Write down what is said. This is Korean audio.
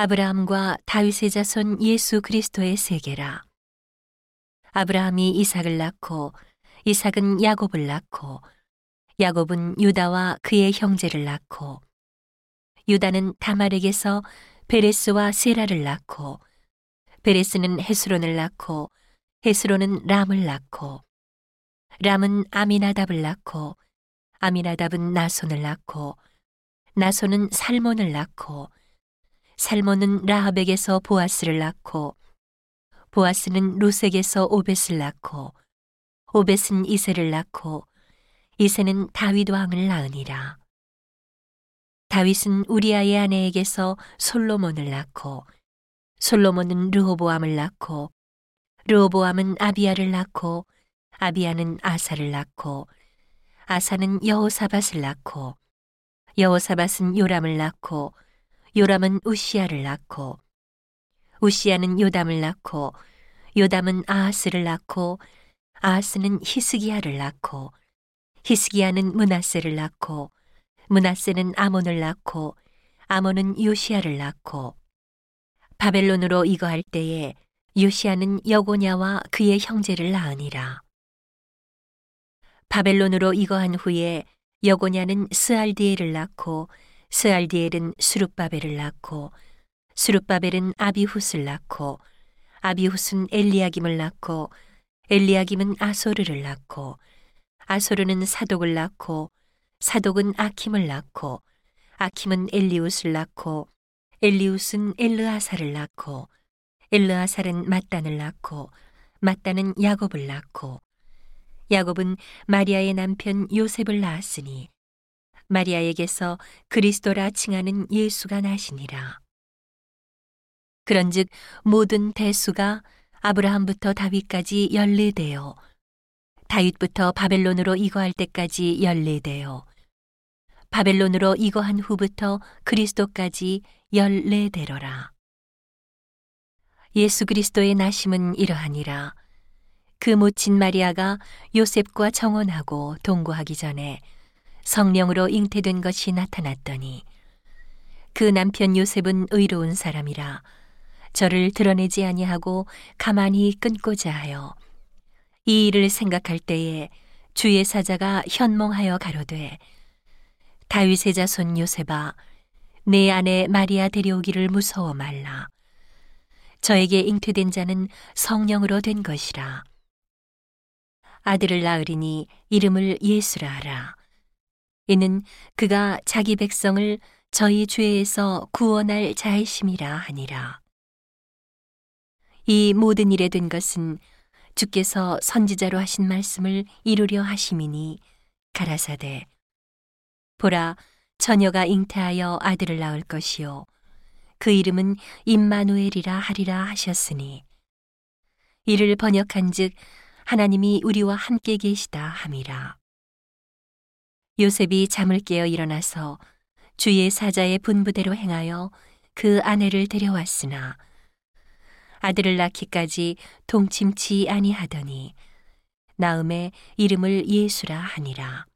아브라함과 다윗의 자손 예수 그리스도의 세계라. 아브라함이 이삭을 낳고 이삭은 야곱을 낳고 야곱은 유다와 그의 형제를 낳고 유다는 다말에게서 베레스와 세라를 낳고 베레스는 헤스론을 낳고 헤스론은 람을 낳고 람은 아미나답을 낳고 아미나답은 나손을 낳고 나손은 살몬을 낳고 살몬은 라합에게서 보아스를 낳고 보아스는 루색에서 오벳을 낳고 오벳은 이세를 낳고 이세는 다윗 왕을 낳으니라. 다윗은 우리아의 아내에게서 솔로몬을 낳고 솔로몬은 르호보암을 낳고 르호보암은 아비야를 낳고 아비야는 아사를 낳고 아사는 여호사밧을 낳고 여호사밧은 요람을 낳고 요람은 우시야를 낳고 우시야는 요담을 낳고 요담은 아하스를 낳고 아하스는 히스기야를 낳고 히스기야는 문하세를 낳고 문하세는 아몬을 낳고 아몬은 요시야를 낳고. 바벨론으로 이거할 때에 요시야는 여고냐와 그의 형제를 낳으니라. 바벨론으로 이거한 후에 여고냐는 스알디엘을 낳고 스알디엘은 수룹바벨을 낳고 수룹바벨은 아비훗을 낳고 아비훗은 엘리야김을 낳고 엘리야김은 아소르를 낳고 아소르는 사독을 낳고 사독은 아킴을 낳고 아킴은 엘리웃을 낳고 엘리웃은 엘르아사를 낳고 엘르아살은 mat단을 낳고 mat단은 야곱을 낳고. 야곱은 마리아의 남편 요셉을 낳았으니 마리아에게서 그리스도라 칭하는 예수가 나시니라. 그런즉 모든 대수가 아브라함부터 다윗까지 열네되어 다윗부터 바벨론으로 이거할 때까지 열네되어 바벨론으로 이거한 후부터 그리스도까지 열네대로라. 예수 그리스도의 나심은 이러하니라. 그 모친 마리아가 요셉과 정혼하고 동거하기 전에 성령으로 잉태된 것이 나타났더니 그 남편 요셉은 의로운 사람이라 저를 드러내지 아니하고 가만히 끊고자 하여 이 일을 생각할 때에 주의 사자가 현몽하여 가로되 다윗의 자손 요셉아 내 아내 마리아 데려오기를 무서워 말라 저에게 잉태된 자는 성령으로 된 것이라 아들을 낳으리니 이름을 예수라 하라. 이는 그가 자기 백성을 저희 죄에서 구원할 자이심이라 하니라. 이 모든 일에 된 것은 주께서 선지자로 하신 말씀을 이루려 하심이니 가라사대 보라 처녀가 잉태하여 아들을 낳을 것이요 그 이름은 임마누엘이라 하리라 하셨으니 이를 번역한즉 하나님이 우리와 함께 계시다 함이라. 요셉이 잠을 깨어 일어나서 주의 사자의 분부대로 행하여 그 아내를 데려왔으나 아들을 낳기까지 동침치 아니하더니 나음에 이름을 예수라 하니라.